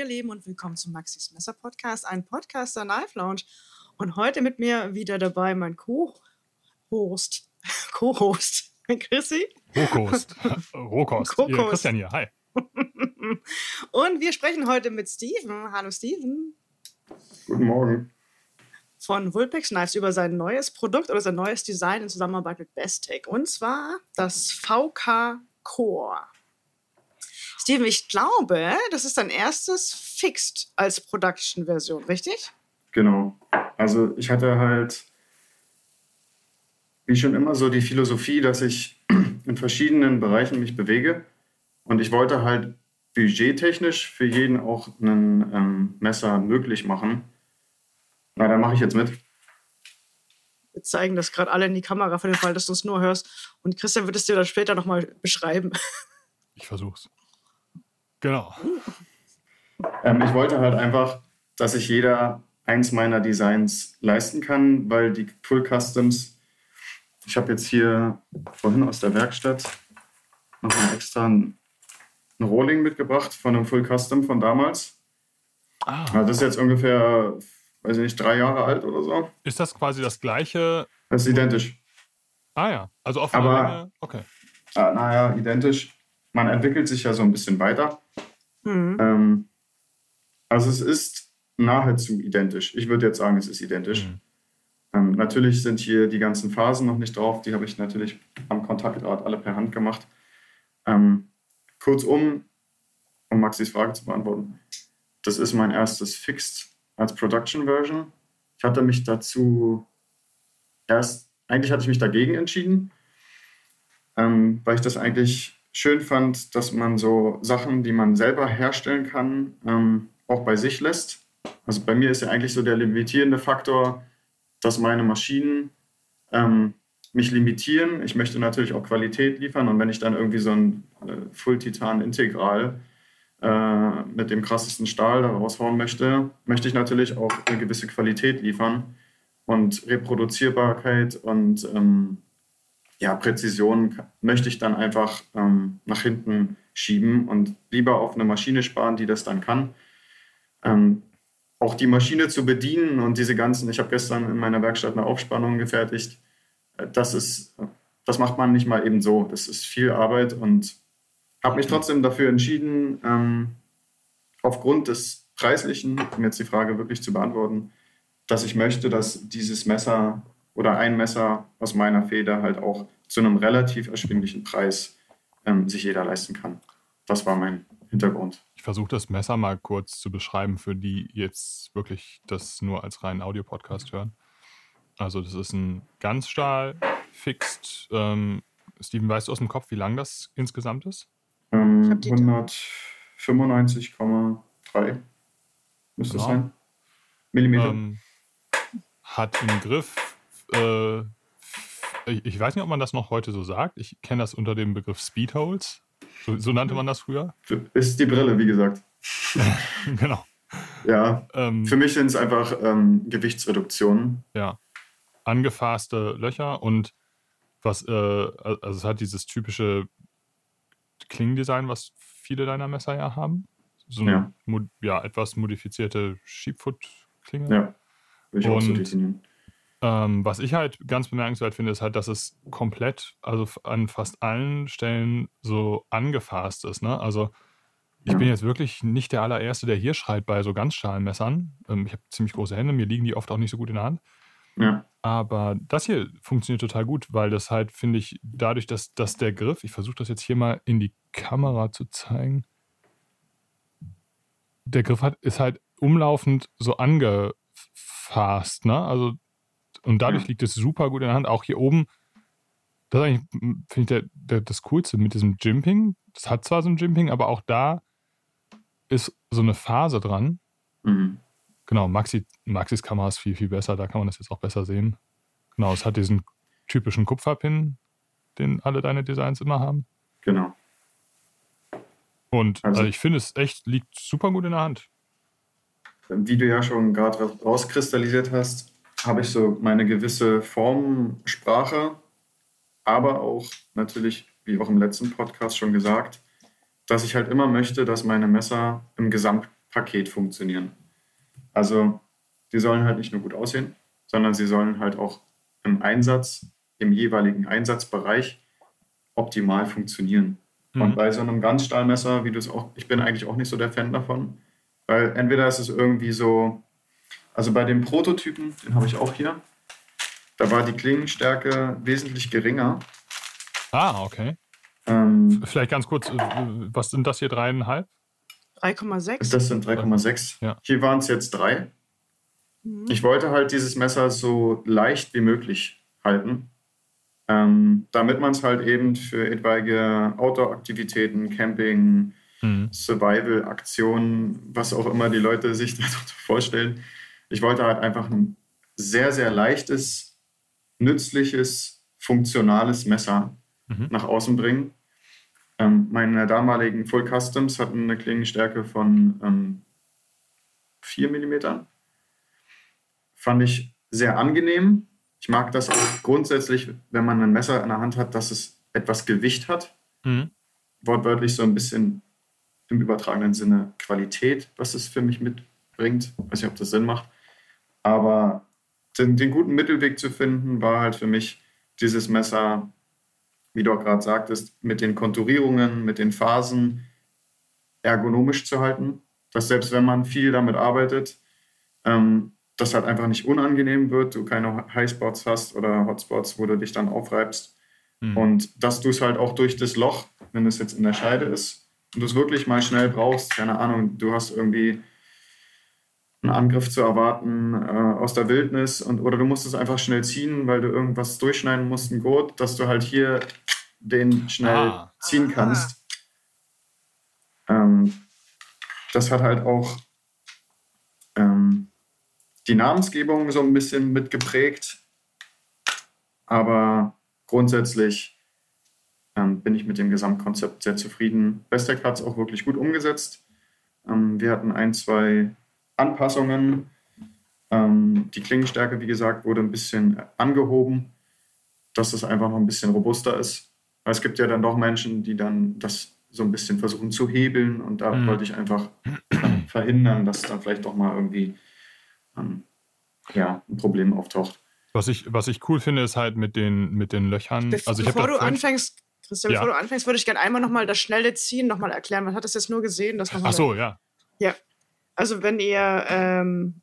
ihr Lieben, und willkommen zum Maxis Messer Podcast, ein Podcast der Live Lounge. Und heute mit mir wieder dabei mein Co-Host, Co-Host, Chrissy. Rohkost. Rohkost. Christian hier, hi. und wir sprechen heute mit Steven. Hallo Steven. Guten Morgen. Von Vulpex Knives über sein neues Produkt oder sein neues Design in Zusammenarbeit mit Bestech. Und zwar das VK Core. Steven, ich glaube, das ist dein erstes Fixed als Production-Version, richtig? Genau. Also ich hatte halt, wie schon immer, so die Philosophie, dass ich in verschiedenen Bereichen mich bewege. Und ich wollte halt budgettechnisch für jeden auch ein ähm, Messer möglich machen. Na, da mache ich jetzt mit. Wir zeigen das gerade alle in die Kamera für den Fall, dass du es nur hörst. Und Christian wird es dir dann später nochmal beschreiben. Ich versuch's. Genau. Ähm, ich wollte halt einfach, dass sich jeder eins meiner Designs leisten kann, weil die Full Customs, ich habe jetzt hier vorhin aus der Werkstatt nochmal extra ein, ein Rolling mitgebracht von einem Full Custom von damals. Ah. Also das ist jetzt ungefähr, weiß ich nicht, drei Jahre alt oder so. Ist das quasi das gleiche? Das ist identisch. Ah ja, also Aber- Länge. Okay. Ah, naja, identisch. Man entwickelt sich ja so ein bisschen weiter. Mhm. Ähm, also es ist nahezu identisch. Ich würde jetzt sagen, es ist identisch. Mhm. Ähm, natürlich sind hier die ganzen Phasen noch nicht drauf. Die habe ich natürlich am Kontaktdraht alle per Hand gemacht. Ähm, kurzum, um Maxis Frage zu beantworten, das ist mein erstes Fixed als Production Version. Ich hatte mich dazu erst, eigentlich hatte ich mich dagegen entschieden, ähm, weil ich das eigentlich schön fand, dass man so Sachen, die man selber herstellen kann, ähm, auch bei sich lässt. Also bei mir ist ja eigentlich so der limitierende Faktor, dass meine Maschinen ähm, mich limitieren. Ich möchte natürlich auch Qualität liefern und wenn ich dann irgendwie so ein äh, Full-Titan-Integral äh, mit dem krassesten Stahl da raushauen möchte, möchte ich natürlich auch eine gewisse Qualität liefern und Reproduzierbarkeit und ähm, ja, Präzision möchte ich dann einfach ähm, nach hinten schieben und lieber auf eine Maschine sparen, die das dann kann. Ähm, auch die Maschine zu bedienen und diese ganzen, ich habe gestern in meiner Werkstatt eine Aufspannung gefertigt, äh, das ist, das macht man nicht mal eben so. Das ist viel Arbeit und habe mich trotzdem dafür entschieden, ähm, aufgrund des Preislichen, um jetzt die Frage wirklich zu beantworten, dass ich möchte, dass dieses Messer oder ein Messer aus meiner Feder halt auch zu einem relativ erschwinglichen Preis ähm, sich jeder leisten kann. Das war mein Hintergrund. Ich versuche das Messer mal kurz zu beschreiben für die jetzt wirklich das nur als reinen Audio-Podcast hören. Also das ist ein Ganzstahl, fixed. Ähm, Steven, weißt du aus dem Kopf, wie lang das insgesamt ist? Ähm, Ich hab die- 195,3 müsste es Genau. sein. Millimeter. Ähm, hat einen Griff. Äh, ich, weiß nicht, ob man das noch heute so sagt. Ich kenne das unter dem Begriff Speedholes. So, so nannte man das früher. ist die Brille, wie gesagt. genau. Ja, Ähm, für mich sind es einfach ähm, Gewichtsreduktionen. Ja. Angefasste Löcher und was, äh, also es hat dieses typische Klingendesign, was viele deiner Messer ja haben. So eine Ja. ja, etwas modifizierte Sheepfoot-Klinge. Ja, würde ich auch so Und- definieren. Ähm, was ich halt ganz bemerkenswert finde, ist halt, dass es komplett, also an fast allen Stellen so angefasst ist. Ne? Also ich Ja. bin jetzt wirklich nicht der allererste, der hier schreit bei so Ganzstahlmessern. Ähm, ich habe ziemlich große Hände, mir liegen die oft auch nicht so gut in der Hand. Ja, Aber das hier funktioniert total gut, weil das halt, finde ich, dadurch, dass, dass der Griff, ich versuche das jetzt hier mal in die Kamera zu zeigen, der Griff hat, ist halt umlaufend so angefasst, ne? Also, und dadurch Ja. liegt es super gut in der Hand. Auch hier oben, das ist eigentlich, m, finde ich, der, der, das Coolste mit diesem Jimping. Das hat zwar so ein Jimping, aber auch da ist so eine Phase dran. mhm. Genau, Maxi, Maxis Kamera ist viel, viel besser, da kann man das jetzt auch besser sehen. Genau, es hat diesen typischen Kupferpin, den alle deine Designs immer haben. genau. Und Also- also ich finde, es echt liegt super gut in der Hand. Wie du ja schon gerade rauskristallisiert hast, habe ich so meine gewisse Formsprache, aber auch natürlich, wie auch im letzten Podcast schon gesagt, dass ich halt immer möchte, dass meine Messer im Gesamt, Gesamtpaket funktionieren. Also die sollen halt nicht nur gut aussehen, sondern sie sollen halt auch im Einsatz, im jeweiligen Einsatzbereich optimal funktionieren. Mhm. Und bei so einem Ganzstahlmesser, wie du es auch, ich bin eigentlich auch nicht so der Fan davon, weil entweder ist es irgendwie so, also bei dem Prototypen, den habe ich auch hier, da war die Klingenstärke wesentlich geringer. Ah, okay. Ähm, Vielleicht ganz kurz, äh, was sind das hier, dreieinhalb? 3,6. Das sind 3,6. Ja. Hier waren es jetzt drei. Mhm. Ich wollte halt dieses Messer so leicht wie möglich halten, ähm, damit man es halt eben für etwaige Outdoor-Aktivitäten, Camping, mhm. Survival-Aktionen, was auch immer die Leute sich darunter vorstellen. Ich wollte halt einfach ein sehr, sehr leichtes, nützliches, funktionales Messer mhm. nach außen bringen. Ähm, meine damaligen Full Customs hatten eine Klingenstärke von ähm, 4 mm. Fand ich sehr angenehm. Ich mag das auch grundsätzlich, wenn man ein Messer in der Hand hat, dass es etwas Gewicht hat. Mhm. Wortwörtlich so ein bisschen im übertragenen Sinne Qualität, was es für mich mitbringt. Ich weiß nicht, ob das Sinn macht. Aber den, den guten Mittelweg zu finden, war halt für mich dieses Messer wie du auch gerade sagtest, mit den Konturierungen, mit den Phasen ergonomisch zu halten. Dass selbst wenn man viel damit arbeitet, ähm, das halt einfach nicht unangenehm wird, du keine Highspots hast oder Hotspots, wo du dich dann aufreibst. Mhm. Und dass du es halt auch durch das Loch, wenn es jetzt in der Scheide ist, und du es wirklich mal schnell brauchst, keine Ahnung, du hast irgendwie einen Angriff zu erwarten äh, aus der Wildnis und oder du musst es einfach schnell ziehen, weil du irgendwas durchschneiden musst, ein Gurt, dass du halt hier den schnell ah. ziehen kannst. Ähm, das hat halt auch ähm, die Namensgebung so ein bisschen mitgeprägt, aber grundsätzlich ähm, bin ich mit dem Gesamtkonzept sehr zufrieden. Bestec hat es auch wirklich gut umgesetzt. Ähm, wir hatten ein, zwei Anpassungen. Ähm, die Klingenstärke, wie gesagt, wurde ein bisschen angehoben, dass es einfach noch ein bisschen robuster ist. Weil es gibt ja dann doch Menschen, die dann das so ein bisschen versuchen zu hebeln und da mhm. wollte ich einfach verhindern, dass dann vielleicht doch mal irgendwie ähm, ja, ein Problem auftaucht. Was ich, was ich cool finde, ist halt mit den, mit den Löchern. Bevor, also ich bevor du anfängst, Christian, ja. bevor du anfängst, würde ich gerne einmal nochmal das schnelle Ziehen nochmal erklären. Man hat das jetzt nur gesehen. Das Ach so, ja. Ja, also wenn ihr, ähm,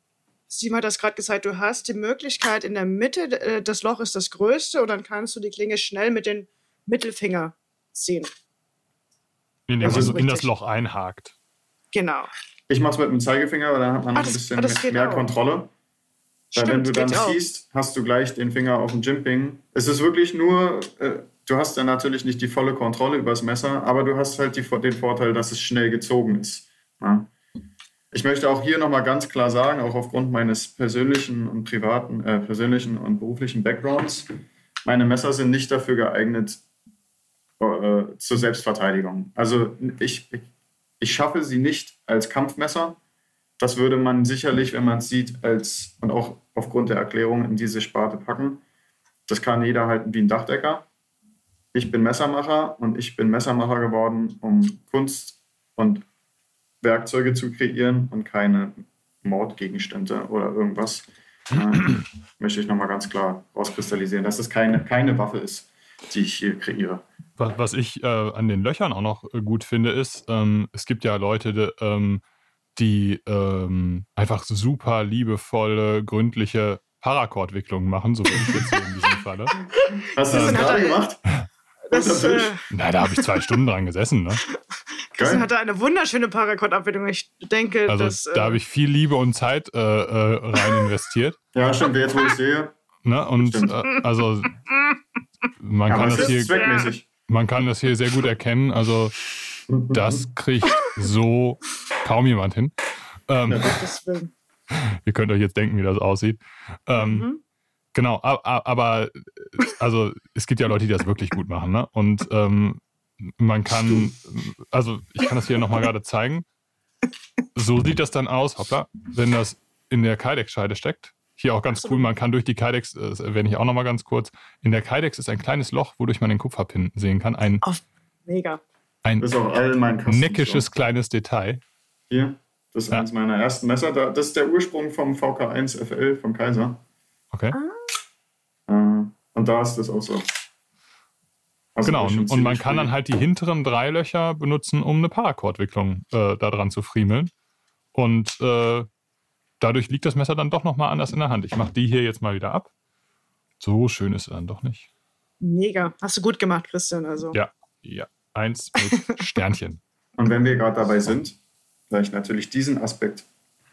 Steven hat das gerade gesagt, du hast die Möglichkeit in der Mitte, äh, das Loch ist das größte und dann kannst du die Klinge schnell mit dem Mittelfinger ziehen. Indem also man so in das Loch einhakt. Genau. Ich mache es mit dem Zeigefinger, weil dann hat man noch ein bisschen ah, mehr auch. Kontrolle. Weil wenn du dann ziehst, hast du gleich den Finger auf dem Jimping. Es ist wirklich nur, äh, du hast dann natürlich nicht die volle Kontrolle über das Messer, aber du hast halt die, den Vorteil, dass es schnell gezogen ist. Ja? Ich möchte auch hier nochmal ganz klar sagen, auch aufgrund meines persönlichen und privaten, äh, persönlichen und beruflichen Backgrounds, meine Messer sind nicht dafür geeignet äh, zur Selbstverteidigung. Also ich, ich schaffe sie nicht als Kampfmesser. Das würde man sicherlich, wenn man es sieht, als und auch aufgrund der Erklärung in diese Sparte packen. Das kann jeder halten wie ein Dachdecker. Ich bin Messermacher und ich bin Messermacher geworden, um Kunst und Werkzeuge zu kreieren und keine Mordgegenstände oder irgendwas. Äh, möchte ich nochmal ganz klar rauskristallisieren, dass es keine, keine Waffe ist, die ich hier kreiere. Was, ich äh, an den Löchern auch noch äh, gut finde, ist, ähm, es gibt ja Leute, die, ähm, die ähm, einfach super liebevolle, gründliche Paracord-Wicklungen machen, so wie ich jetzt hier in diesem Falle. Hast du das gerade gemacht? Das, äh, Na, da habe ich zwei Stunden dran gesessen. Ne? Christian hatte eine wunderschöne Paracord-Abbildung. Ich denke, also, dass, da habe ich viel Liebe und Zeit äh, äh, rein investiert. Ja, stimmt, jetzt wo ich sehe. Ne? Und äh, also man kann das hier man kann das hier sehr gut erkennen. Also das kriegt so kaum jemand hin. Ähm, ihr könnt euch jetzt denken, wie das aussieht. Ähm, mhm. Genau, aber also es gibt ja Leute, die das wirklich gut machen. Ne? Und ähm, man kann, also ich kann das hier nochmal gerade zeigen. So sieht das dann aus, hoppla, wenn das in der Kydex-Scheide steckt. Hier auch ganz cool, man kann durch die Kydex, das erwähne ich auch nochmal ganz kurz, in der Kydex ist ein kleines Loch, wodurch man den Kupferpin sehen kann. Ein, oh, mega. Ein neckisches kleines Detail. Hier, Das ist Ja. eines meiner ersten Messer. Da- Das ist der Ursprung vom VK1 FL vom Kaiser. Okay. Äh, Und da ist das auch so. Also Genau, und, man kann dann halt die hinteren drei Löcher benutzen, um eine Paracord-Wicklung äh, da dran zu friemeln. Und äh, dadurch liegt das Messer dann doch nochmal anders in der Hand. Ich mache die hier jetzt mal wieder ab. So schön ist es dann doch nicht. Mega. Hast du gut gemacht, Christian. Also. Ja, ja. Eins mit Sternchen. Und wenn wir gerade dabei sind, da ich natürlich diesen Aspekt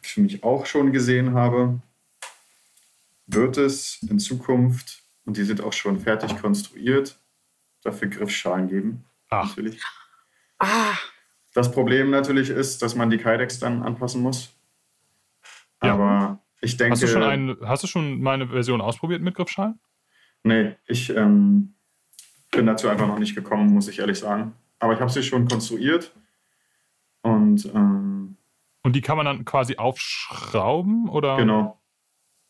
für mich auch schon gesehen habe, wird es in Zukunft, und die sind auch schon fertig konstruiert, dafür Griffschalen geben. Ach, Natürlich. Ah, Das Problem natürlich ist, dass man die Kydex dann anpassen muss. Ja. Aber ich denke. hast du, schon eine, hast du schon meine Version ausprobiert mit Griffschalen? Nee, ich ähm, bin dazu einfach noch nicht gekommen, muss ich ehrlich sagen. Aber ich habe sie schon konstruiert. Und ähm, Und die kann man dann quasi aufschrauben? Oder? genau.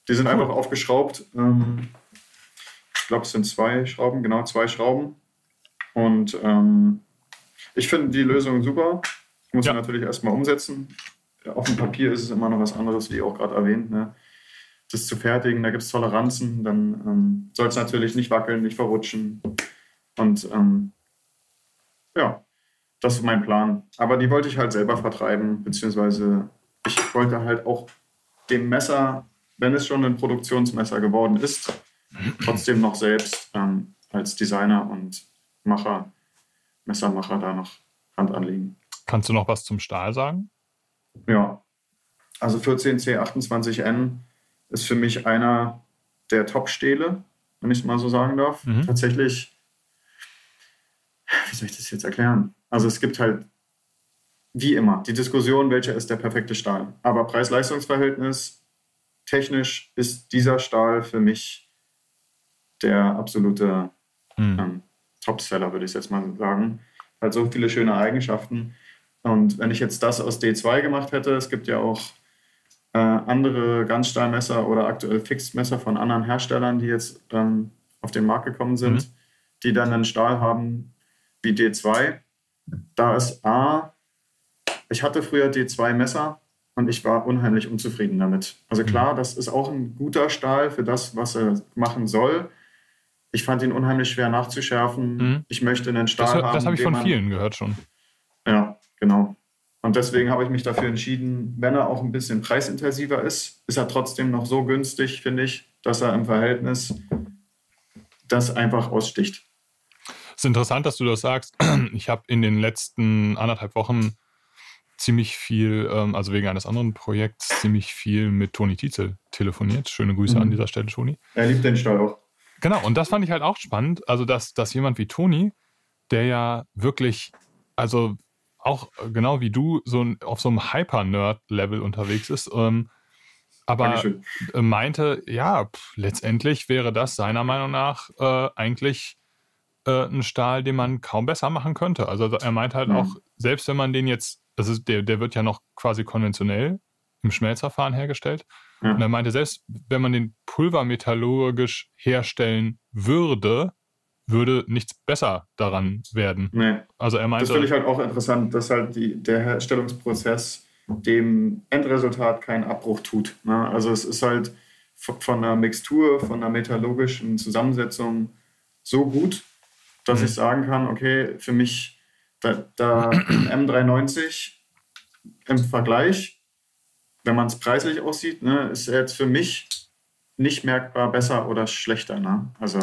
Die sind einfach aufgeschraubt. Ähm, ich glaube, es sind zwei Schrauben, genau, zwei Schrauben. Und ähm, ich finde die Lösung super. Ich muss Ja. sie natürlich erstmal umsetzen. Auf dem Papier ist es immer noch was anderes, wie auch gerade erwähnt. Ne? Das zu fertigen, da gibt es Toleranzen, dann ähm, soll es natürlich nicht wackeln, nicht verrutschen. Und ähm, ja, das ist mein Plan. Aber die wollte ich halt selber vertreiben, beziehungsweise ich wollte halt auch dem Messer, wenn es schon ein Produktionsmesser geworden ist, trotzdem noch selbst ähm, als Designer und Macher, Messermacher da noch Hand anlegen. Kannst du noch was zum Stahl sagen? Ja, also 14C28N ist für mich einer der Top-Stähle, wenn ich es mal so sagen darf. Mhm. Tatsächlich, wie soll ich das jetzt erklären? Also es gibt halt, wie immer, die Diskussion, welcher ist der perfekte Stahl. Aber Preis-Leistungs-Verhältnis, technisch ist dieser Stahl für mich der absolute Hm. ähm, Topseller, würde ich jetzt mal sagen. Hat so viele schöne Eigenschaften. Und wenn ich jetzt das aus D2 gemacht hätte, es gibt ja auch äh, andere Ganzstahlmesser oder aktuell Fixed-Messer von anderen Herstellern, die jetzt ähm, auf den Markt gekommen sind, Mhm. die dann einen Stahl haben wie D2. Da ist A, ich hatte früher D2-Messer und ich war unheimlich unzufrieden damit. Also klar, das ist auch ein guter Stahl für das, was er machen soll. Ich fand ihn unheimlich schwer nachzuschärfen. Mhm. Ich möchte einen Stahl Das, haben. das habe ich von man- vielen gehört schon. Ja, genau. Und deswegen habe ich mich dafür entschieden, wenn er auch ein bisschen preisintensiver ist, ist er trotzdem noch so günstig, finde ich, dass er im Verhältnis das einfach aussticht. Es ist interessant, dass du das sagst. Ich habe in den letzten anderthalb Wochen ziemlich viel, ähm, also wegen eines anderen Projekts, ziemlich viel mit Toni Tietzel telefoniert. Schöne Grüße Mhm. an dieser Stelle, Toni. Er liebt den Stahl auch. Genau, und das fand ich halt auch spannend. Also, dass, dass jemand wie Toni, der ja wirklich, also auch äh, genau wie du, so ein, auf so einem Hyper-Nerd-Level unterwegs ist, ähm, aber Dankeschön. äh, meinte, ja, pff, letztendlich wäre das seiner Meinung nach äh, eigentlich äh, ein Stahl, den man kaum besser machen könnte. Also er meint halt Mhm. auch, selbst wenn man den jetzt, also der, der wird ja noch quasi konventionell im Schmelzverfahren hergestellt. Ja. Und er meinte, selbst wenn man den pulvermetallurgisch herstellen würde, würde nichts besser daran werden. Nee, Also er meinte, das finde ich halt auch interessant, dass halt die, der Herstellungsprozess dem Endresultat keinen Abbruch tut. Ne? Also es ist halt von der Mixtur, von der metallurgischen Zusammensetzung so gut, dass Mhm. ich sagen kann, okay, für mich da, da ein M390 im Vergleich, wenn man es preislich aussieht, ne, ist er jetzt für mich nicht merkbar besser oder schlechter. Ne? Also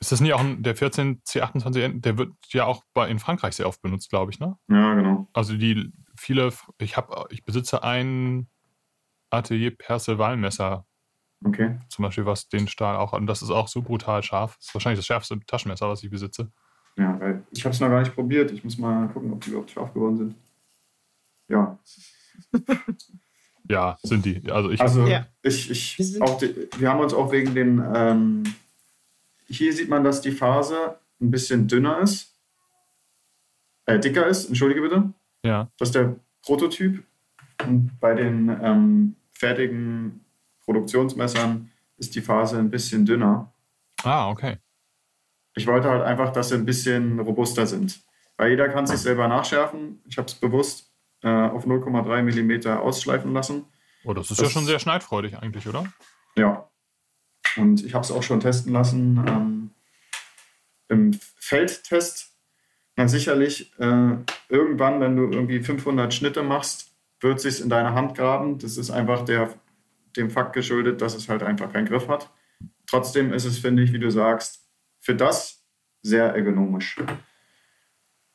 ist das nicht auch ein, der 14 C28, der wird ja auch bei, in Frankreich sehr oft benutzt, glaube ich, ne? ja, genau. Also die viele, ich habe, ich besitze ein Atelier Perceval-Messer Okay. zum Beispiel, was den Stahl auch, und das ist auch so brutal scharf. Das ist wahrscheinlich das schärfste Taschenmesser, was ich besitze. Ja, weil ich habe es noch gar nicht probiert. Ich muss mal gucken, ob die überhaupt scharf geworden sind. Ja, Ja, sind die. Also ich, also Ja. ich, ich auch die, wir haben uns auch wegen den, ähm, hier sieht man, dass die Phase ein bisschen dünner ist, äh, dicker ist, entschuldige bitte. ja, Das ist der Prototyp. Und bei den ähm, fertigen Produktionsmessern ist die Phase ein bisschen dünner. ah, okay. Ich wollte halt einfach, dass sie ein bisschen robuster sind. Weil jeder kann sich selber nachschärfen. Ich habe es bewusst äh, auf 0,3 mm ausschleifen lassen. Oh, das ist das, ja schon sehr schneidfreudig eigentlich, oder? Ja. Und ich habe es auch schon testen lassen ähm, im Feldtest. Na sicherlich, äh, irgendwann, wenn du irgendwie 500 Schnitte machst, wird sich in deine Hand graben. Das ist einfach der, dem Fakt geschuldet, dass es halt einfach keinen Griff hat. Trotzdem ist es, finde ich, wie du sagst, für das sehr ergonomisch.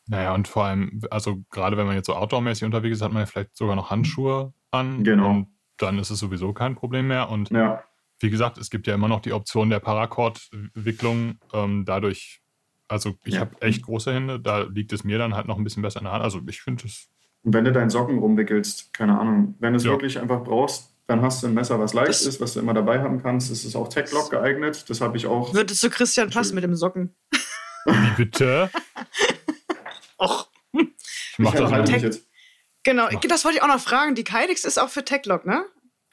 Naja, und vor allem, also gerade wenn man jetzt so outdoor-mäßig unterwegs ist, hat man ja vielleicht sogar noch Handschuhe an. Genau. Und dann ist es sowieso kein Problem mehr. Und ja. wie gesagt, es gibt ja immer noch die Option der Paracord-Wicklung. Ähm, dadurch, also ich ja. habe echt große Hände, da liegt es mir dann halt noch ein bisschen besser in der Hand. Also ich finde es. Und wenn du deinen Socken rumwickelst, keine Ahnung, wenn du es ja. wirklich einfach brauchst, dann hast du ein Messer, was leicht das ist, was du immer dabei haben kannst. Es ist auch Tech-Lock geeignet. Das habe ich auch. Würde zu Christian passen mit dem Socken. Wie bitte? Och. Ich mach das halt jetzt. Genau, das wollte ich auch noch fragen. Die Kydex ist auch für Techlock, ne?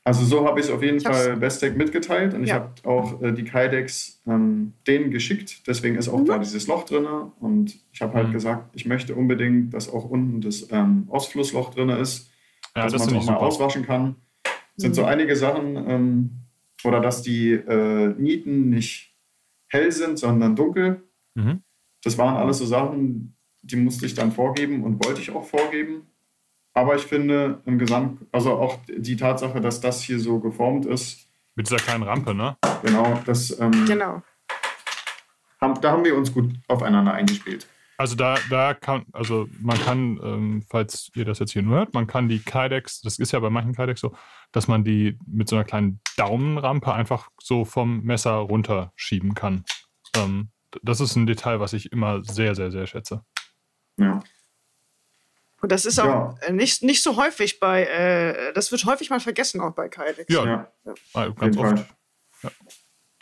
Also so habe ich es auf jeden Fall Bestec mitgeteilt und ja. ich habe auch äh, die Kydex ähm, denen geschickt. Deswegen ist auch mhm. da dieses Loch drin. Und ich habe halt mhm. gesagt, ich möchte unbedingt, dass auch unten das ähm, Ausflussloch drin ist, ja, dass das man es auch mal auswaschen kann. Das sind mhm. so einige Sachen, ähm, oder dass die äh, Nieten nicht hell sind, sondern dunkel. Mhm. Das waren alles so Sachen, die musste ich dann vorgeben und wollte ich auch vorgeben. Aber ich finde im Gesamt, also auch die Tatsache, dass das hier so geformt ist. Mit dieser kleinen Rampe, ne? Genau, das. Ähm, genau. Haben, da haben wir uns gut aufeinander eingespielt. Also da, da kann, also man kann, ähm, falls ihr das jetzt hier nur hört, man kann die Kydex, das ist ja bei manchen Kydex so, dass man die mit so einer kleinen Daumenrampe einfach so vom Messer runterschieben kann. Ähm, das ist ein Detail, was ich immer sehr, sehr, sehr schätze. Ja. Und das ist auch ja. nicht, nicht so häufig bei, äh, das wird häufig mal vergessen, auch bei Kydex. Ja, ja. ja. ganz oft. Ja.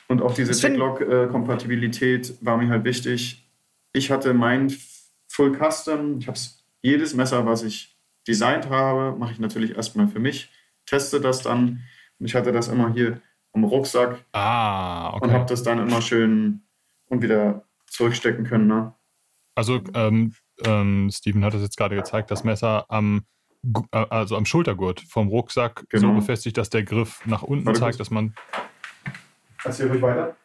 Und auch diese Techlog-Kompatibilität war mir halt wichtig. Ich hatte mein Full Custom, ich habe jedes Messer, was ich designt habe, mache ich natürlich erstmal für mich, teste das dann und ich hatte das immer hier am Rucksack ah, okay. und habe das dann immer schön und wieder zurückstecken können. Ne? Also ähm, ähm, Steven hat es jetzt gerade gezeigt, das Messer am, äh, also am Schultergurt vom Rucksack genau. so befestigt, dass der Griff nach unten Warte zeigt, dass man. Erzähl ruhig weiter.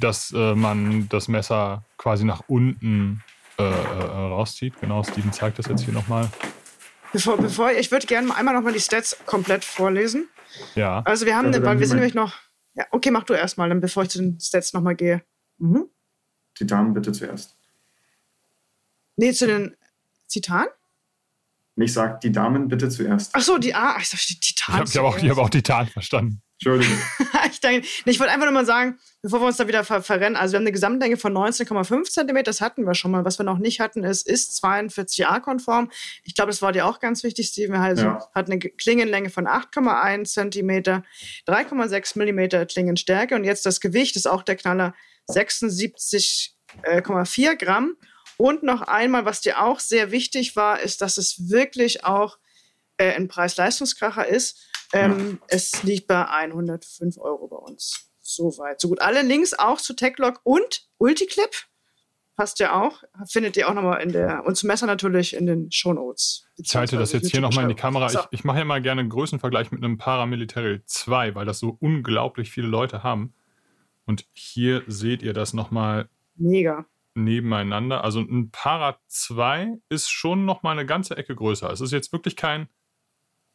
Dass äh, man das Messer quasi nach unten äh, äh, rauszieht. Genau, Steven zeigt das jetzt hier nochmal. Bevor, bevor ich würde gerne einmal nochmal die Stats komplett vorlesen. Ja. Also wir haben, also weil wir sind nämlich noch. Ja, okay, mach du erstmal, dann bevor ich zu den Stats nochmal gehe. Mhm. Die Damen bitte zuerst. Nee, zu den Zitan? Ich sag die Damen bitte zuerst. Ach so, die A. Ah, ich sag die Titan. Ich habe hab auch, hab auch Titan verstanden. Entschuldigung. ich, denke, nee, ich wollte einfach nur mal sagen, bevor wir uns da wieder ver verrennen, also wir haben eine Gesamtlänge von 19,5 cm, das hatten wir schon mal. Was wir noch nicht hatten, ist, ist 42a-konform. Ich glaube, das war dir auch ganz wichtig, Steven. Also ja. hat eine Klingenlänge von 8,1 cm, 3,6 mm Klingenstärke und jetzt das Gewicht ist auch der Knaller 76,4 Gramm. Und noch einmal, was dir auch sehr wichtig war, ist, dass es wirklich auch äh, ein Preis-Leistungskracher ist. Ähm, ja. Es liegt bei 105 Euro bei uns. Soweit, so gut. Alle Links auch zu TechLog und Ulticlip. Passt ja auch. Findet ihr auch nochmal in der, und zum Messer natürlich in den Shownotes. Ich halte das jetzt hier nochmal in die Kamera. So. Ich, ich mache ja mal gerne einen Größenvergleich mit einem Paramilitary 2, weil das so unglaublich viele Leute haben. Und hier seht ihr das nochmal. Mega nebeneinander. Also ein Para 2 ist schon noch mal eine ganze Ecke größer. Es ist jetzt wirklich kein,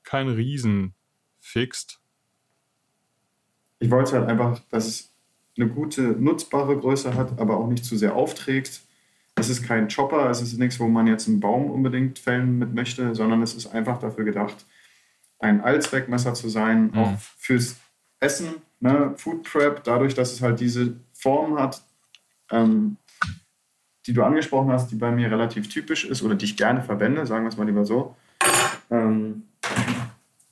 kein Riesen-Fixed. Ich wollte halt einfach, dass es eine gute, nutzbare Größe hat, aber auch nicht zu sehr aufträgt. Es ist kein Chopper, es ist nichts, wo man jetzt einen Baum unbedingt fällen mit möchte, sondern es ist einfach dafür gedacht, ein Allzweckmesser zu sein, mhm. auch fürs Essen, ne? Food Prep, dadurch, dass es halt diese Form hat, ähm, die du angesprochen hast, die bei mir relativ typisch ist oder die ich gerne verwende, sagen wir es mal lieber so, ähm,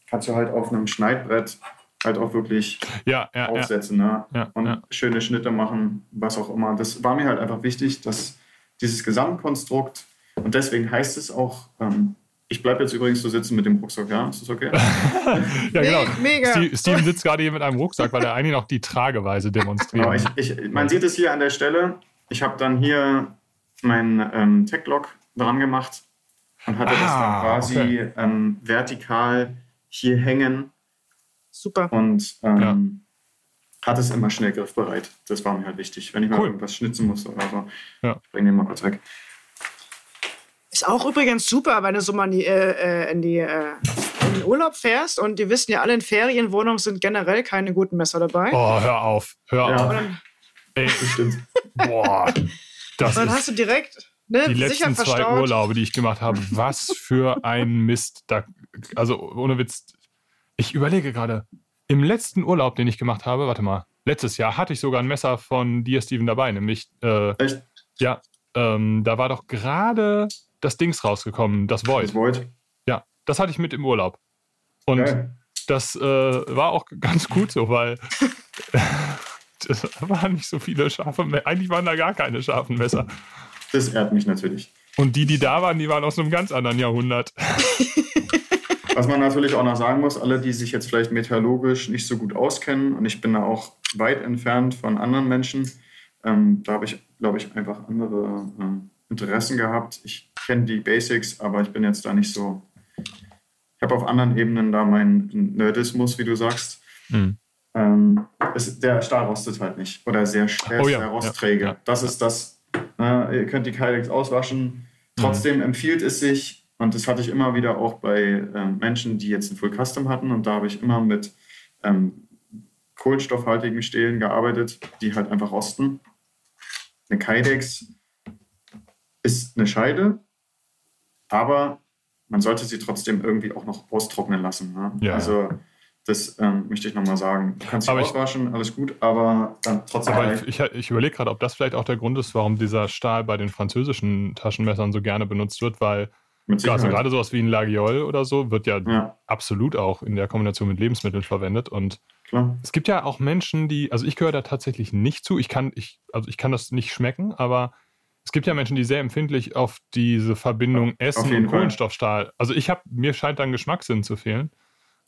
kannst du halt auf einem Schneidbrett halt auch wirklich ja, ja, aufsetzen ja. Ne? und schöne Schnitte machen, was auch immer. Das war mir halt einfach wichtig, dass dieses Gesamtkonstrukt und deswegen heißt es auch, ähm, ich bleibe jetzt übrigens so sitzen mit dem Rucksack, ja? Ist das okay? ja, genau. Mega. Steven sitzt gerade hier mit einem Rucksack, weil er eigentlich noch die Trageweise demonstriert. Genau, ich, ich, man sieht es hier an der Stelle. Ich habe dann hier mein ähm, Tech-Log dran gemacht und hatte das dann Ah, quasi okay. ähm, vertikal hier hängen Super. und ähm, hat es immer schnell griffbereit. Das war mir halt wichtig, wenn ich mal Cool. irgendwas schnitzen muss oder so. Ja. Ich bringe den mal kurz weg. Ist auch übrigens super, wenn du so mal in die, äh, äh, in, die äh, in den Urlaub fährst und die wissen ja alle, in Ferienwohnungen sind generell keine guten Messer dabei. Oh, hör auf. Hör Ja. auf. Ey, boah. Das dann ist hast du direkt ne, die sicher letzten zwei verstaut. Urlaube, die ich gemacht habe. Was für ein Mist. Da, also ohne Witz. Ich überlege gerade, im letzten Urlaub, den ich gemacht habe, warte mal, letztes Jahr hatte ich sogar ein Messer von dir, Steven, dabei. Nämlich, äh, Echt? ja, ähm, da war doch gerade das Dings rausgekommen, das Void. Das Void. Ja, das hatte ich mit im Urlaub. Und Geil. das äh, war auch ganz gut so, weil das waren nicht so viele scharfe Messer. Eigentlich waren da gar keine scharfen Messer. Das ehrt mich natürlich. Und die, die da waren, die waren aus einem ganz anderen Jahrhundert. Was man natürlich auch noch sagen muss, alle, die sich jetzt vielleicht metallurgisch nicht so gut auskennen, und ich bin da auch weit entfernt von anderen Menschen, ähm, da habe ich, glaube ich, einfach andere ähm, Interessen gehabt. Ich kenne die Basics, aber ich bin jetzt da nicht so. Ich habe auf anderen Ebenen da meinen Nerdismus, wie du sagst. Hm. Ähm, es, der Stahl rostet halt nicht. Oder sehr, der Oh ja, sehr rostträge. ja, ja. Das ist das. Äh, ihr könnt die Kydex auswaschen. Trotzdem empfiehlt es sich, und das hatte ich immer wieder auch bei ähm, Menschen, die jetzt ein Full Custom hatten, und da habe ich immer mit ähm, kohlenstoffhaltigen Stählen gearbeitet, die halt einfach rosten. Eine Kydex ist eine Scheide, aber man sollte sie trotzdem irgendwie auch noch austrocknen lassen. Ne? Also das ähm, möchte ich nochmal sagen. Du kannst sie Aber ich- auswaschen, alles gut, aber dann trotzdem Aber ich, ich, überlege gerade, ob das vielleicht auch der Grund ist, warum dieser Stahl bei den französischen Taschenmessern so gerne benutzt wird, weil also gerade sowas wie ein Lagiol oder so wird ja, Ja, absolut auch in der Kombination mit Lebensmitteln verwendet. Und klar. es gibt ja auch Menschen, die, also ich gehöre da tatsächlich nicht zu. Ich kann, ich, also ich kann das nicht schmecken, aber es gibt ja Menschen, die sehr empfindlich auf diese Verbindung Essen und Fall. Kohlenstoffstahl. Also ich habe, mir scheint dann Geschmackssinn zu fehlen.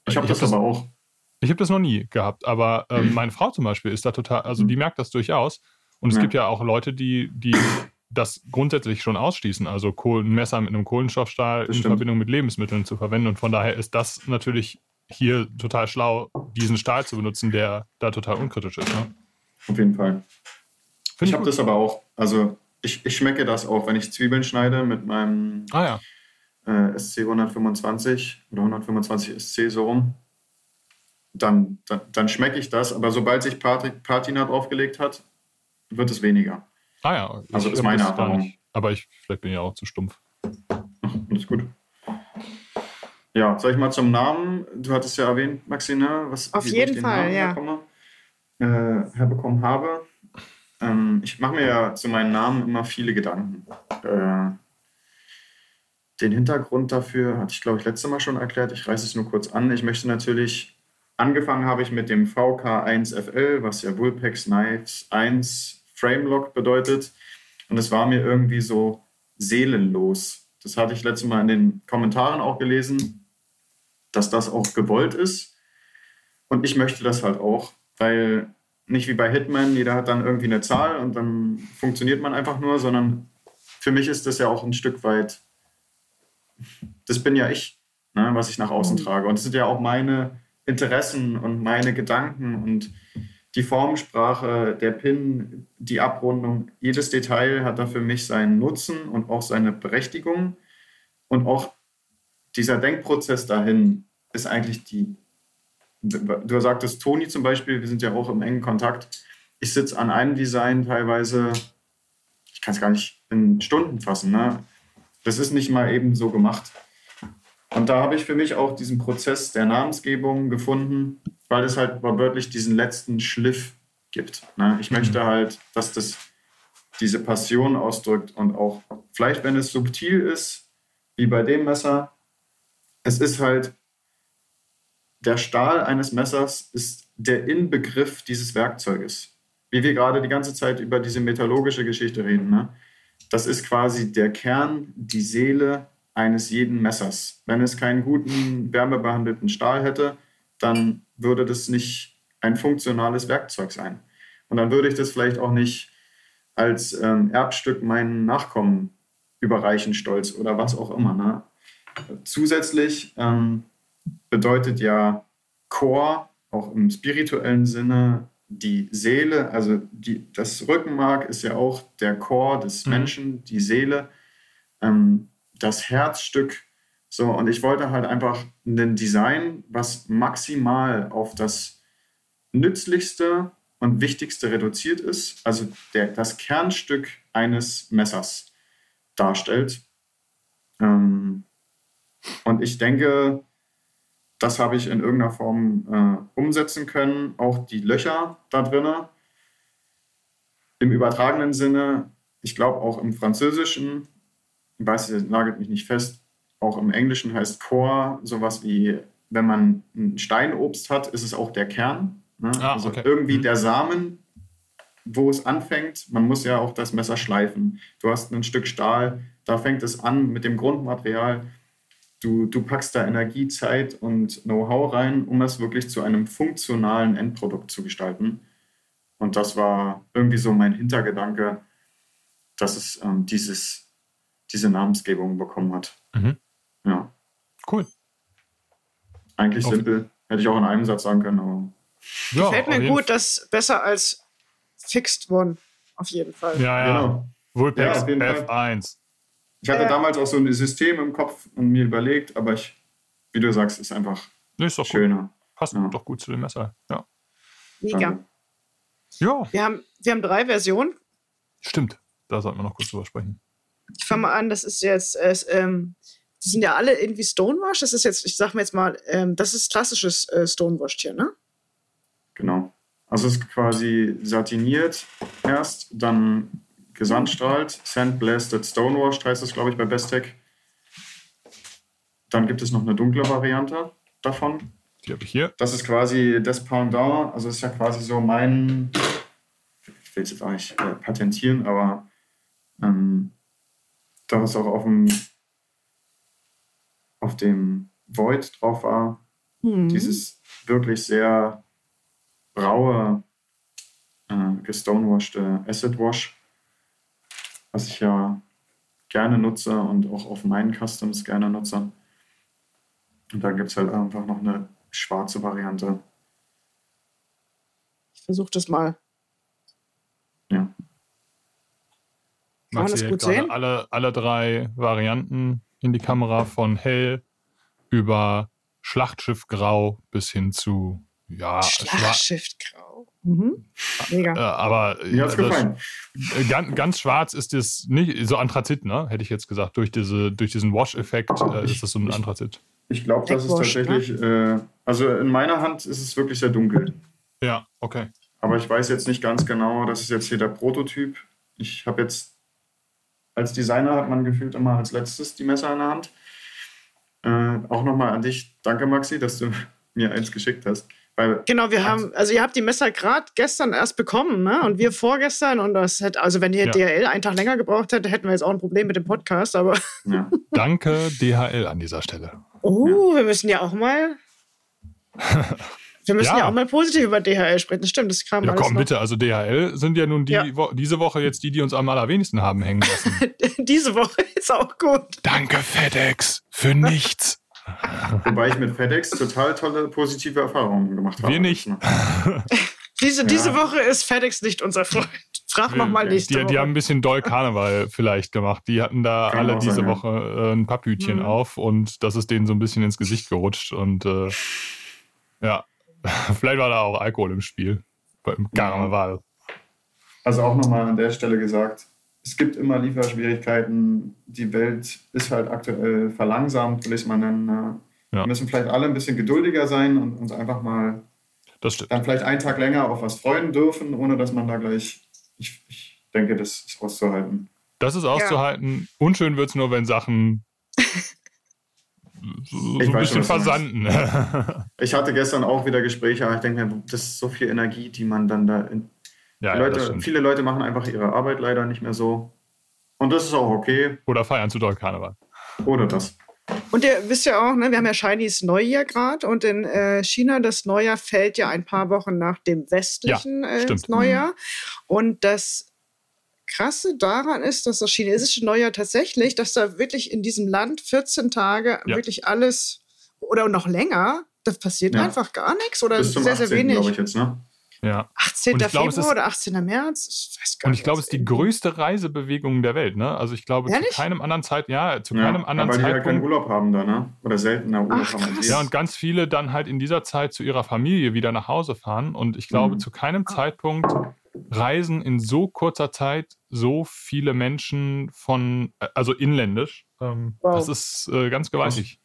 Ich habe das, das aber auch. Ich habe das noch nie gehabt, aber ähm, meine Frau zum Beispiel ist da total, also die merkt das durchaus. Und es Ja. gibt ja auch Leute, die, die das grundsätzlich schon ausschließen, also ein Messer mit einem Kohlenstoffstahl Das in stimmt. Verbindung mit Lebensmitteln zu verwenden. Und von daher ist das natürlich hier total schlau, diesen Stahl zu benutzen, der da total unkritisch ist. Ne? Auf jeden Fall. Ich Finde ich habe das aber auch. Also ich, ich schmecke das auch, wenn ich Zwiebeln schneide mit meinem Ah ja. Äh, SC 125 oder 125 SC so rum. Dann, dann, dann schmecke ich das, aber sobald sich Patrick Patina draufgelegt hat, wird es weniger. Ah ja. Also ist meine das Erfahrung. Aber ich, vielleicht bin ich ja auch zu stumpf. Und ist gut. Ja, soll ich mal zum Namen? Du hattest ja erwähnt, Maxine, was Auf jeden ich den Fall, Namen ja. herkomme, äh, herbekommen habe. Ähm, ich mache mir ja zu meinen Namen immer viele Gedanken. Äh, den Hintergrund dafür hatte ich, glaube ich, letztes Mal schon erklärt. Ich reiße es nur kurz an. Ich möchte natürlich, angefangen habe ich mit dem VK1FL, was ja Vulpex Knives 1 Framelock bedeutet. Und es war mir irgendwie so seelenlos. Das hatte ich letztes Mal in den Kommentaren auch gelesen, dass das auch gewollt ist. Und ich möchte das halt auch, weil nicht wie bei Hitman, jeder hat dann irgendwie eine Zahl und dann funktioniert man einfach nur, sondern für mich ist das ja auch ein Stück weit, das bin ja ich, ne, was ich nach außen trage. Und das sind ja auch meine Interessen und meine Gedanken und die Formensprache, der Pin, die Abrundung, jedes Detail hat da für mich seinen Nutzen und auch seine Berechtigung. Und auch dieser Denkprozess dahin ist eigentlich die. Du sagtest Toni zum Beispiel, wir sind ja auch im engen Kontakt. Ich sitze an einem Design teilweise, ich kann es gar nicht in Stunden fassen. Ne? Das ist nicht mal eben so gemacht. Und da habe ich für mich auch diesen Prozess der Namensgebung gefunden, weil es halt wortwörtlich diesen letzten Schliff gibt. Ne? Ich möchte halt, dass das diese Passion ausdrückt und auch, vielleicht wenn es subtil ist, wie bei dem Messer, es ist halt, der Stahl eines Messers ist der Inbegriff dieses Werkzeuges. Wie wir gerade die ganze Zeit über diese metallurgische Geschichte reden. Ne? Das ist quasi der Kern, die Seele eines jeden Messers. Wenn es keinen guten wärmebehandelten Stahl hätte, dann würde das nicht ein funktionales Werkzeug sein. Und dann würde ich das vielleicht auch nicht als ähm, Erbstück meinen Nachkommen überreichen Stolz oder was auch immer. Ne? Zusätzlich ähm, bedeutet ja Chor auch im spirituellen Sinne die Seele, also die, das Rückenmark ist ja auch der Chor des mhm. Menschen, die Seele, ähm, das Herzstück. So, und ich wollte halt einfach ein Design, was maximal auf das Nützlichste und Wichtigste reduziert ist, also der, das Kernstück eines Messers darstellt. Ähm, und ich denke, das habe ich in irgendeiner Form äh, umsetzen können. Auch die Löcher da drinnen. Im übertragenen Sinne, ich glaube auch im Französischen, ich weiß, es nagelt mich nicht fest, auch im Englischen heißt Core sowas wie, wenn man ein Steinobst hat, ist es auch der Kern. Ne? Ah, also okay. irgendwie mhm. der Samen, wo es anfängt. Man muss ja auch das Messer schleifen. Du hast ein Stück Stahl, da fängt es an mit dem Grundmaterial Du, du packst da Energie, Zeit und Know-how rein, um es wirklich zu einem funktionalen Endprodukt zu gestalten. Und das war irgendwie so mein Hintergedanke, dass es ähm, dieses, diese Namensgebung bekommen hat. Mhm. Ja. Cool. Eigentlich Auf simpel. Hätte ich auch in einem Satz sagen können, aber. Ja, Gefällt mir gut, das besser als Fixed One. Auf jeden Fall. Ja, ja. Genau. Vulpex ja, F1. Ich hatte äh, damals auch so ein System im Kopf und mir überlegt, aber ich, wie du sagst, ist einfach nee, ist doch schöner. Gut. Passt ja. doch gut zu dem Messer. Ja. Mega. Ja. Wir haben, wir haben drei Versionen. Stimmt, da sollten wir noch kurz drüber sprechen. Ich fange mal an, das ist jetzt, äh, ähm, die sind ja alle irgendwie Stonewash. Das ist jetzt, ich sag mir jetzt mal, ähm, das ist klassisches äh, Stonewash hier, ne? Genau. Also es ist quasi satiniert erst, dann gesandstrahlt. Sandblasted Stonewashed heißt es, glaube ich, bei Bestech. Dann gibt es noch eine dunkle Variante davon. Die habe ich hier. Das ist quasi das Pendant. Also ist ja quasi so mein. Ich will es jetzt auch nicht äh, patentieren, aber ähm, da was auch auf dem, auf dem Void drauf war. Mhm. Dieses wirklich sehr raue, äh, gestonewashed Acid Wash was ich ja gerne nutze und auch auf meinen Customs gerne nutze. Und da gibt es halt einfach noch eine schwarze Variante. Ich versuche das mal. Ja. Kann man das gut sehen? Alle, alle drei Varianten in die Kamera von hell über Schlachtschiffgrau bis hin zu ja, Schlachtschiffgrau. Mhm. Mega. Äh, aber Mir hat's gefallen. Ganz, ganz, schwarz ist es nicht, so Anthrazit, ne? Hätte ich jetzt gesagt. Durch, diese, durch diesen Wash-Effekt äh, ist das so ein Anthrazit. Ich, ich glaube, das ist tatsächlich, ne? äh, also in meiner Hand ist es wirklich sehr dunkel. Ja, okay. Aber ich weiß jetzt nicht ganz genau, das ist jetzt hier der Prototyp. Ich habe jetzt, als Designer hat man gefühlt immer als letztes die Messer in der Hand. Äh, auch nochmal an dich, danke Maxi, dass du mir eins geschickt hast. Weil, genau, wir haben, also ihr habt die Messer gerade gestern erst bekommen, ne? Und wir vorgestern und das hätte, also wenn ihr ja. DHL einen Tag länger gebraucht hätte, hätten wir jetzt auch ein Problem mit dem Podcast, aber. Ja. Danke DHL an dieser Stelle. Oh, ja. wir müssen ja auch mal. Wir müssen ja. ja. auch mal positiv über DHL sprechen. Das stimmt, das kam Ja, komm, noch. bitte. Also DHL sind ja nun die, ja. Wo diese Woche jetzt die, die uns am allerwenigsten haben hängen lassen. diese Woche ist auch gut. Danke, FedEx, für nichts. Wobei ich mit FedEx total tolle positive Erfahrungen gemacht habe. Wir nicht. diese, diese Woche ist FedEx nicht unser Freund. Frag nochmal nächste die, Woche. Die haben ein bisschen doll Karneval vielleicht gemacht. Die hatten da Kann alle diese sein, Woche äh, ein Papphütchen mhm. auf und das ist denen so ein bisschen ins Gesicht gerutscht. Und äh, ja, vielleicht war da auch Alkohol im Spiel. Beim Karneval. Also auch nochmal an der Stelle gesagt, es gibt immer Lieferschwierigkeiten. Die Welt ist halt aktuell verlangsamt, will ich es mal nennen. Ne? Ja. Wir müssen vielleicht alle ein bisschen geduldiger sein und uns einfach mal dann vielleicht einen Tag länger auf was freuen dürfen, ohne dass man da gleich, ich, ich denke, das ist auszuhalten. Das ist auszuhalten. Ja. Unschön wird es nur, wenn Sachen so, ein bisschen versanden. ich hatte gestern auch wieder Gespräche, aber ich denke mir, das ist so viel Energie, die man dann da in, ja, Leute, ja, viele Leute machen einfach ihre Arbeit leider nicht mehr so. Und das ist auch okay. Oder feiern zu doll Karneval. Oder das. Und ihr wisst ja auch, ne, wir haben ja Chinese Neujahr gerade und in äh, China das Neujahr fällt ja ein paar Wochen nach dem westlichen ja, äh, Neujahr. Mhm. Und das Krasse daran ist, dass das chinesische Neujahr tatsächlich, dass da wirklich in diesem Land 14 Tage Ja. wirklich alles oder noch länger, da passiert Ja. einfach gar nichts oder Bis zum sehr, sehr 18. glaube wenig. ich jetzt, ne? Ja. 18. Und ich glaube, Februar oder 18. März? Ich weiß gar Und ich glaube, es ist die größte Reisebewegung der Welt, ne? Also ich glaube, Ehrlich? zu keinem anderen Zeit, ja, zu Ja, keinem anderen weil die ja Zeitpunkt. keinen Urlaub haben da, ne? Oder seltener Urlaub Ach, haben. Ja, und ganz viele dann halt in dieser Zeit zu ihrer Familie wieder nach Hause fahren. Und ich glaube, Mhm. zu keinem Zeitpunkt reisen in so kurzer Zeit so viele Menschen von, äh, also inländisch. Ähm, Wow. Das ist äh, ganz gewaltig.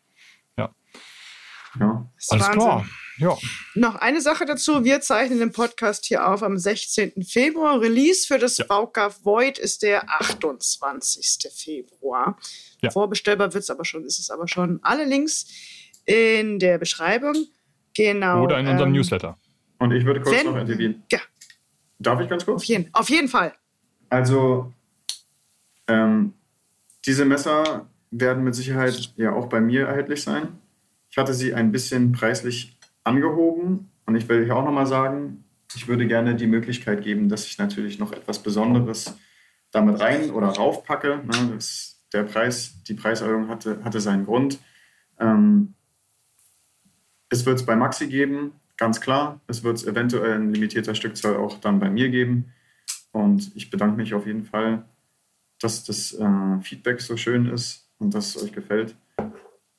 Ja. Alles Wahnsinn. klar. Ja. Noch eine Sache dazu. Wir zeichnen den Podcast hier auf am 16. Februar. Release für das Ja. VK Void ist der 28. Februar. Ja. Vorbestellbar wird's aber schon, ist es aber schon. Alle Links in der Beschreibung. Genau. Oder in unserem ähm, Newsletter. Und ich würde kurz Wenn- noch intervenieren. Ja. Darf ich ganz kurz? Auf jeden, auf jeden Fall. Also, ähm, diese Messer werden mit Sicherheit ja auch bei mir erhältlich sein. Ich hatte sie ein bisschen preislich angehoben und ich will hier auch nochmal sagen, ich würde gerne die Möglichkeit geben, dass ich natürlich noch etwas Besonderes damit rein oder raufpacke. Ne? Der Preis, die Preiserhöhung hatte, hatte seinen Grund. Ähm, es wird es bei Maxi geben, ganz klar. Es wird es eventuell in limitierter Stückzahl auch dann bei mir geben. Und ich bedanke mich auf jeden Fall, dass das äh, Feedback so schön ist und dass es euch gefällt.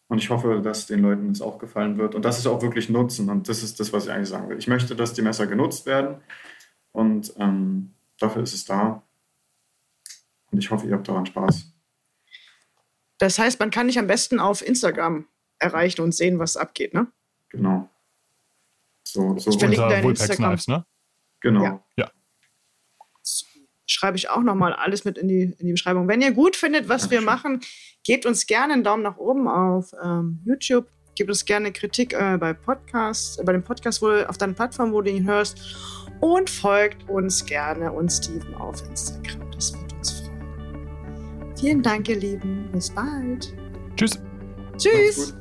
Und ich hoffe, dass den Leuten es auch gefallen wird und dass es auch wirklich nutzen. Und das ist das, was ich eigentlich sagen will. Ich möchte, dass die Messer genutzt werden und ähm, dafür ist es da. Und ich hoffe, ihr habt daran Spaß. Das heißt, man kann dich am besten auf Instagram erreichen und sehen, was abgeht, ne? Genau. So, so Ich verlinke Unter dein Vulpex Instagram. Knives, ne? Genau. Ja. Schreibe ich auch nochmal alles mit in die, in die Beschreibung. Wenn ihr gut findet, was wir Dankeschön. machen, gebt uns gerne einen Daumen nach oben auf ähm, YouTube. Gebt uns gerne Kritik äh, bei Podcasts, äh, bei dem Podcast, wo, auf deiner Plattform, wo du ihn hörst. Und folgt uns gerne und Steven auf Instagram. Das wird uns freuen. Vielen Dank, ihr Lieben. Bis bald. Tschüss. Tschüss.